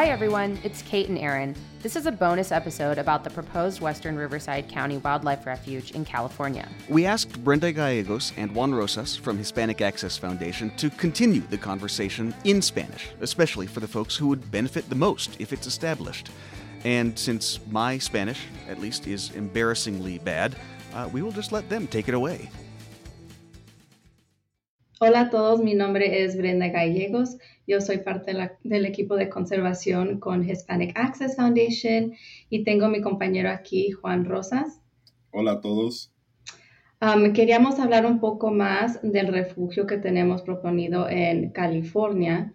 Hi, everyone. It's Kate and Aaron. This is a bonus episode about the proposed Western Riverside County Wildlife Refuge in California. We asked Brenda Gallegos and Juan Rosas from Hispanic Access Foundation to continue the conversation in Spanish, especially for the folks who would benefit the most if it's established. And since my Spanish, at least, is embarrassingly bad, uh, we will just let them take it away. Hola a todos, mi nombre es Brenda Gallegos. Yo soy parte de la, del equipo de conservación con Hispanic Access Foundation y tengo mi compañero aquí, Juan Rosas. Hola a todos. Um, queríamos hablar un poco más del refugio que tenemos proponido en California.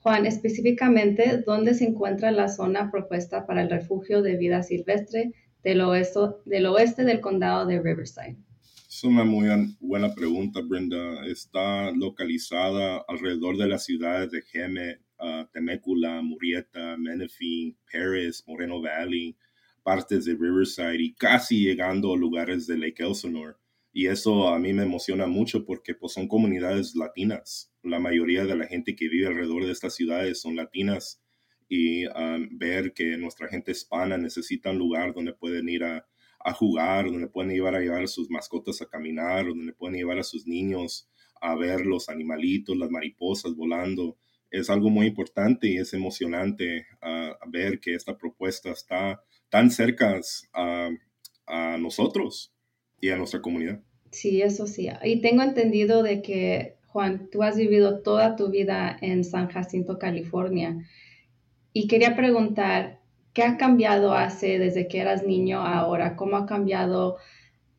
Juan, específicamente, ¿dónde se encuentra la zona propuesta para el refugio de vida silvestre del oeste del, oeste del condado de Riverside? Es una muy buena pregunta, Brenda. Está localizada alrededor de las ciudades de Geme, uh, Temecula, Murrieta, Menifee, Paris, Moreno Valley, partes de Riverside y casi llegando a lugares de Lake Elsinore. Y eso a mí me emociona mucho porque pues, son comunidades latinas. La mayoría de la gente que vive alrededor de estas ciudades son latinas y um, ver que nuestra gente hispana necesita un lugar donde pueden ir a a jugar, donde pueden llevar a llevar a sus mascotas a caminar, donde pueden llevar a sus niños a ver los animalitos, las mariposas volando. Es algo muy importante y es emocionante uh, ver que esta propuesta está tan cerca a, a nosotros y a nuestra comunidad. Sí, eso sí. Y tengo entendido de que, Juan, tú has vivido toda tu vida en San Jacinto, California. Y quería preguntar, ¿Qué ha cambiado hace desde que eras niño ahora? ¿Cómo ha cambiado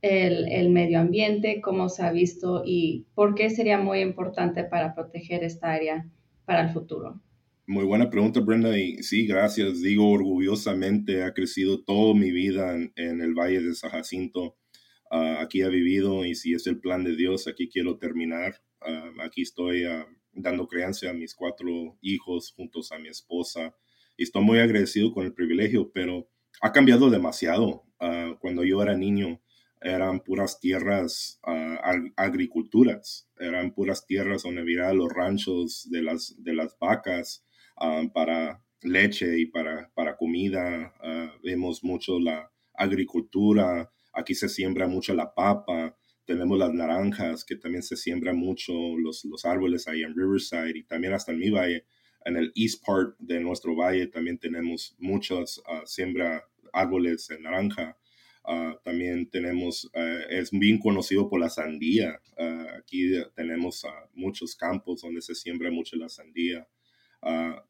el, medio ambiente? ¿Cómo se ha visto? ¿Y por qué sería muy importante para proteger esta área para el futuro? Muy buena pregunta, Brenda. Sí, gracias. Digo orgullosamente, ha crecido toda mi vida en, el Valle de San Jacinto. Ah, aquí he vivido y si es el plan de Dios, aquí quiero terminar. Ah, aquí estoy ah, dando creencia a mis cuatro hijos juntos a mi esposa y estoy muy agradecido con el privilegio, pero ha cambiado demasiado. Ah, cuando yo era niño eran puras tierras uh, agriculturas, eran puras tierras donde había los ranchos de las, de las vacas ah, para leche y para, para comida. vemos mucho la agricultura, aquí se siembra mucho la papa, tenemos las naranjas, que también se siembra mucho, los, los árboles ahí en Riverside y también hasta en mi valle en el east part de nuestro valle también tenemos muchos uh, siembra árboles de naranja. Uh, también tenemos, uh, es bien conocido por la sandía. aquí tenemos muchos campos donde se siembra mucho la sandía.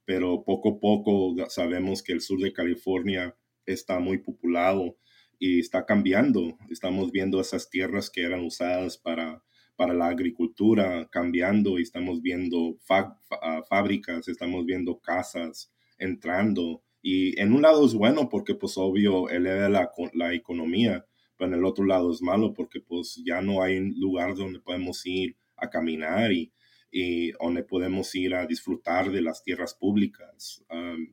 pero poco a poco sabemos que el sur de California está muy populado y está cambiando. Estamos viendo esas tierras que eran usadas para para la agricultura cambiando y estamos viendo ah, fábricas, estamos viendo casas entrando. Y en un lado es bueno porque pues obvio eleva la, la economía, pero en el otro lado es malo porque pues ya no hay un lugar donde podemos ir a caminar y, y donde podemos ir a disfrutar de las tierras públicas.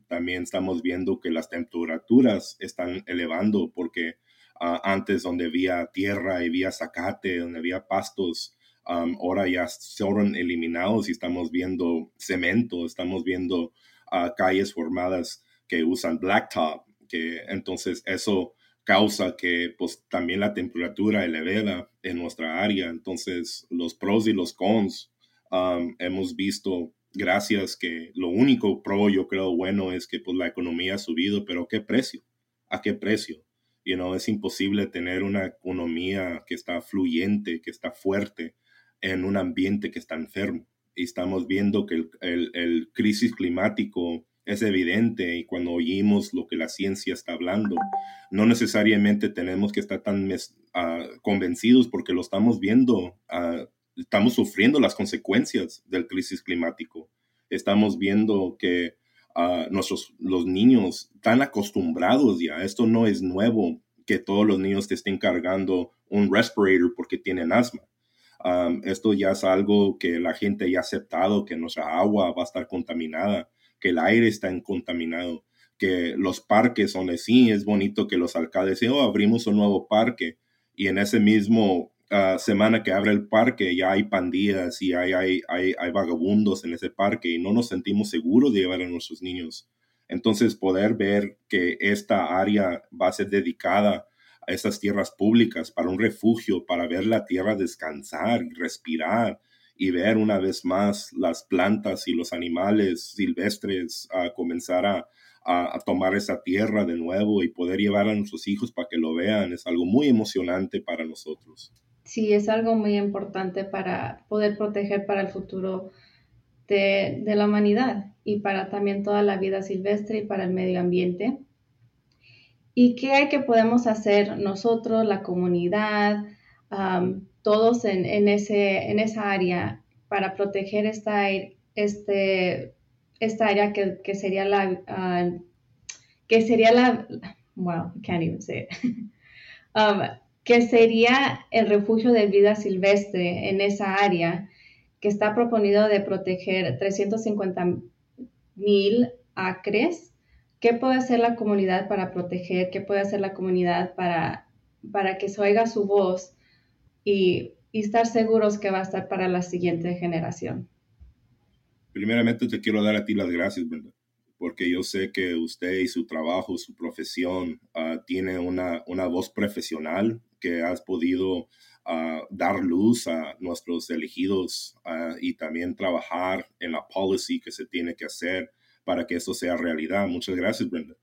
también estamos viendo que las temperaturas están elevando porque ah, antes donde había tierra y había zacate, donde había pastos, ahora ya fueron eliminados y estamos viendo cemento, estamos viendo ah, calles formadas que usan blacktop, que entonces eso causa que pues también la temperatura elevada en nuestra área. Entonces los pros y los cons hemos visto gracias que lo único pro yo creo bueno es que pues la economía ha subido, pero ¿a qué precio? ¿A qué precio? You know, es imposible tener una economía que está fluyente, que está fuerte, en un ambiente que está enfermo. Y estamos viendo que el, el, crisis climático es evidente y cuando oímos lo que la ciencia está hablando, no necesariamente tenemos que estar tan ah, convencidos porque lo estamos viendo, ah, estamos sufriendo las consecuencias del crisis climático. Estamos viendo que uh, nuestros, los niños están acostumbrados ya, esto no es nuevo que todos los niños te estén cargando un respirator porque tienen asma. Esto ya es algo que la gente ya ha aceptado, que nuestra agua va a estar contaminada, que el aire está contaminado, que los parques donde sí es bonito que los alcaldes digan, oh, abrimos un nuevo parque y en ese mismo ah, semana que abre el parque ya hay pandillas y hay, hay, hay, hay, vagabundos en ese parque y no nos sentimos seguros de llevar a nuestros niños Entonces, poder ver que esta área va a ser dedicada a estas tierras públicas para un refugio, para ver la tierra descansar y respirar y ver una vez más las plantas y los animales silvestres a comenzar a, a, tomar esa tierra de nuevo y poder llevar a nuestros hijos para que lo vean es algo muy emocionante para nosotros. Sí, es algo muy importante para poder proteger para el futuro de, de la humanidad y para también toda la vida silvestre y para el medio ambiente. ¿Y qué hay que podemos hacer nosotros, la comunidad, todos en, en, ese, en esa área para proteger esta, este, esta área que, que sería la, ah, que sería la, wow, can't even say um, que sería el refugio de vida silvestre en esa área que está proponido de proteger 350 mil acres. ¿Qué puede hacer la comunidad para proteger? ¿Qué puede hacer la comunidad para, para que se oiga su voz y, estar seguros que va a estar para la siguiente generación? primeramente te quiero dar a ti las gracias. Porque yo sé que usted y su trabajo, su profesión, uh, tiene una, una, voz profesional que has podido uh, dar luz a nuestros elegidos uh, y también trabajar en la policy que se tiene que hacer para que eso sea realidad. Muchas gracias, Brenda.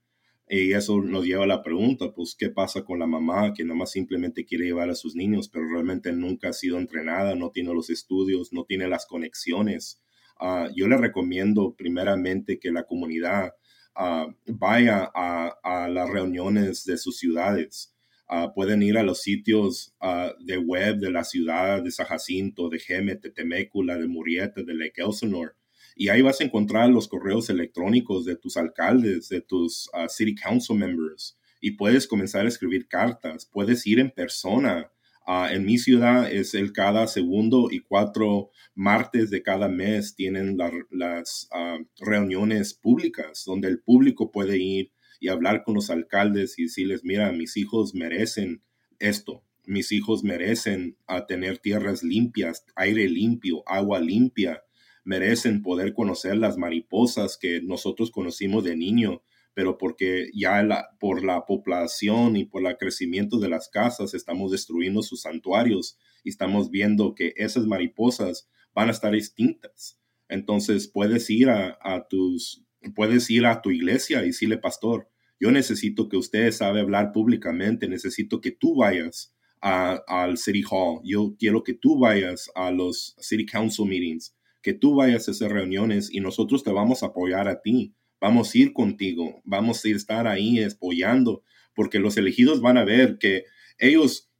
Y eso nos lleva a la pregunta, pues, ¿qué pasa con la mamá que nomás simplemente quiere llevar a sus niños, pero realmente nunca ha sido entrenada, no tiene los estudios, no tiene las conexiones Ah, yo le recomiendo primeramente que la comunidad ah, vaya a, las reuniones de sus ciudades. Ah, pueden ir a los sitios de web de la ciudad de San Jacinto, de Geme, de Temécula, de Murieta, de Lake Elsinore. Y ahí vas a encontrar los correos electrónicos de tus alcaldes, de tus city council members. Y puedes comenzar a escribir cartas. Puedes ir en persona Ah, en mi ciudad es el cada segundo y cuatro martes de cada mes tienen las ah, reuniones públicas donde el público puede ir y hablar con los alcaldes y decirles, mira, mis hijos merecen esto, mis hijos merecen ah, tener tierras limpias, aire limpio, agua limpia, merecen poder conocer las mariposas que nosotros conocimos de niño pero porque ya por la población y por el crecimiento de las casas estamos destruyendo sus santuarios y estamos viendo que esas mariposas van a estar extintas. Entonces puedes ir a, tus, puedes ir a tu iglesia y decirle, pastor, yo necesito que usted sabe hablar públicamente, necesito que tú vayas al City Hall, yo quiero que tú vayas a los City Council meetings, que tú vayas a esas reuniones y nosotros te vamos a apoyar a ti. Vamos a ir contigo, vamos a estar ahí apoyando, porque los elegidos van a ver que ellos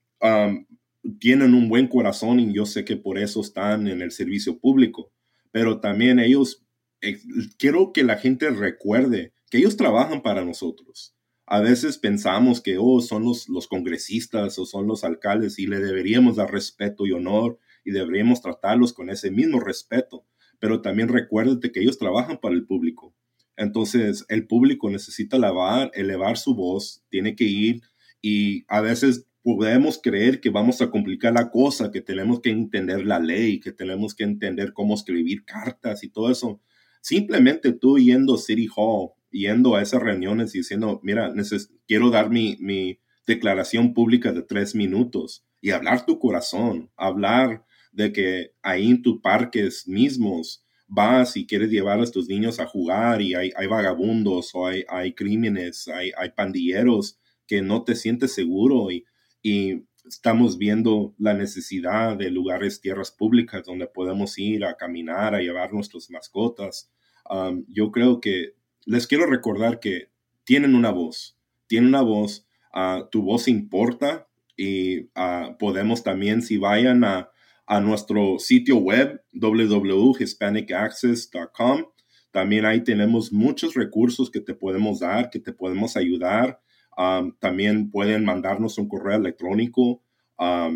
tienen un buen corazón y yo sé que por eso están en el servicio público, pero también ellos, eh, quiero que la gente recuerde que ellos trabajan para nosotros. A veces pensamos que, oh, son los, los congresistas o son los alcaldes y le deberíamos dar respeto y honor y deberíamos tratarlos con ese mismo respeto, pero también recuérdate que ellos trabajan para el público entonces, el público necesita elevar, elevar su voz, tiene que ir y a veces podemos creer que vamos a complicar la cosa, que tenemos que entender la ley, que tenemos que entender cómo escribir cartas y todo eso. Simplemente tú yendo a City Hall, yendo a esas reuniones y diciendo, mira, quiero dar mi, mi declaración pública de tres minutos y hablar tu corazón, hablar de que ahí en tus parques mismos vas y quieres llevar a tus niños a jugar y hay, vagabundos o hay, hay crímenes, hay, hay, pandilleros que no te sientes seguro y, y, estamos viendo la necesidad de lugares, tierras públicas donde podemos ir a caminar, a llevar nuestras mascotas. Um, yo creo que les quiero recordar que tienen una voz, tienen una voz, uh, tu voz importa y uh, podemos también, si vayan a a nuestro sitio web www.hispanicaccess.com. También ahí tenemos muchos recursos que te podemos dar, que te podemos ayudar. Um, también pueden mandarnos un correo electrónico a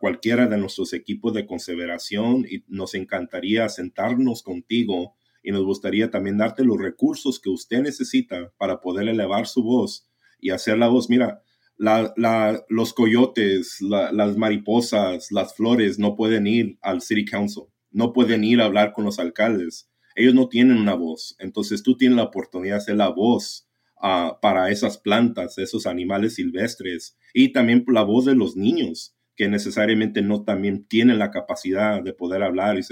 cualquiera de nuestros equipos de conservación y nos encantaría sentarnos contigo y nos gustaría también darte los recursos que usted necesita para poder elevar su voz y hacer la voz. Mira, la, los coyotes, las mariposas, las flores no pueden ir al City Council, no pueden ir a hablar con los alcaldes. ellos no tienen una voz. Entonces tú tienes la oportunidad de ser la voz ah, para esas plantas, esos animales silvestres y también la voz de los niños que necesariamente no también tienen la capacidad de poder hablar. Y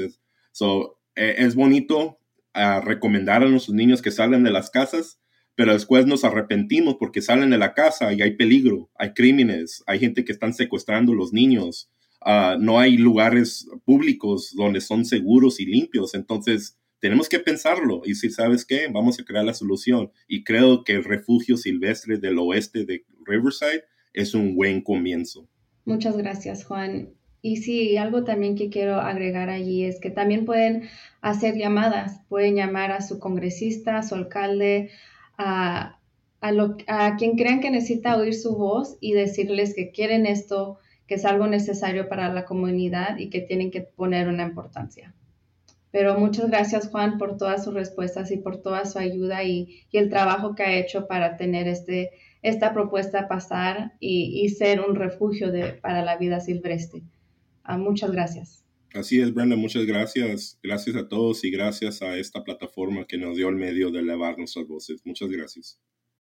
so, e, es bonito ah, recomendar a nuestros niños que salgan de las casas, pero después nos arrepentimos porque salen de la casa y hay peligro, hay crímenes, hay gente que están secuestrando los niños, ah, no hay lugares públicos donde son seguros y limpios. Entonces, tenemos que pensarlo y si sabes qué, vamos a crear la solución. Y creo que el refugio silvestre del oeste de Riverside es un buen comienzo. Muchas gracias, Juan. Y sí, algo también que quiero agregar allí es que también pueden hacer llamadas, pueden llamar a su congresista, a su alcalde, a, a quien crean que necesita oír su voz y decirles que quieren esto, que es algo necesario para la comunidad y que tienen que poner una importancia. Pero muchas gracias Juan por todas sus respuestas y por toda su ayuda y, el trabajo que ha hecho para tener este, esta propuesta pasar y, ser un refugio para la vida silvestre. Ah, muchas gracias. Así es, Brenda, muchas gracias. Gracias a todos y gracias a esta plataforma que nos dio el medio de elevar nuestras voces. Muchas gracias.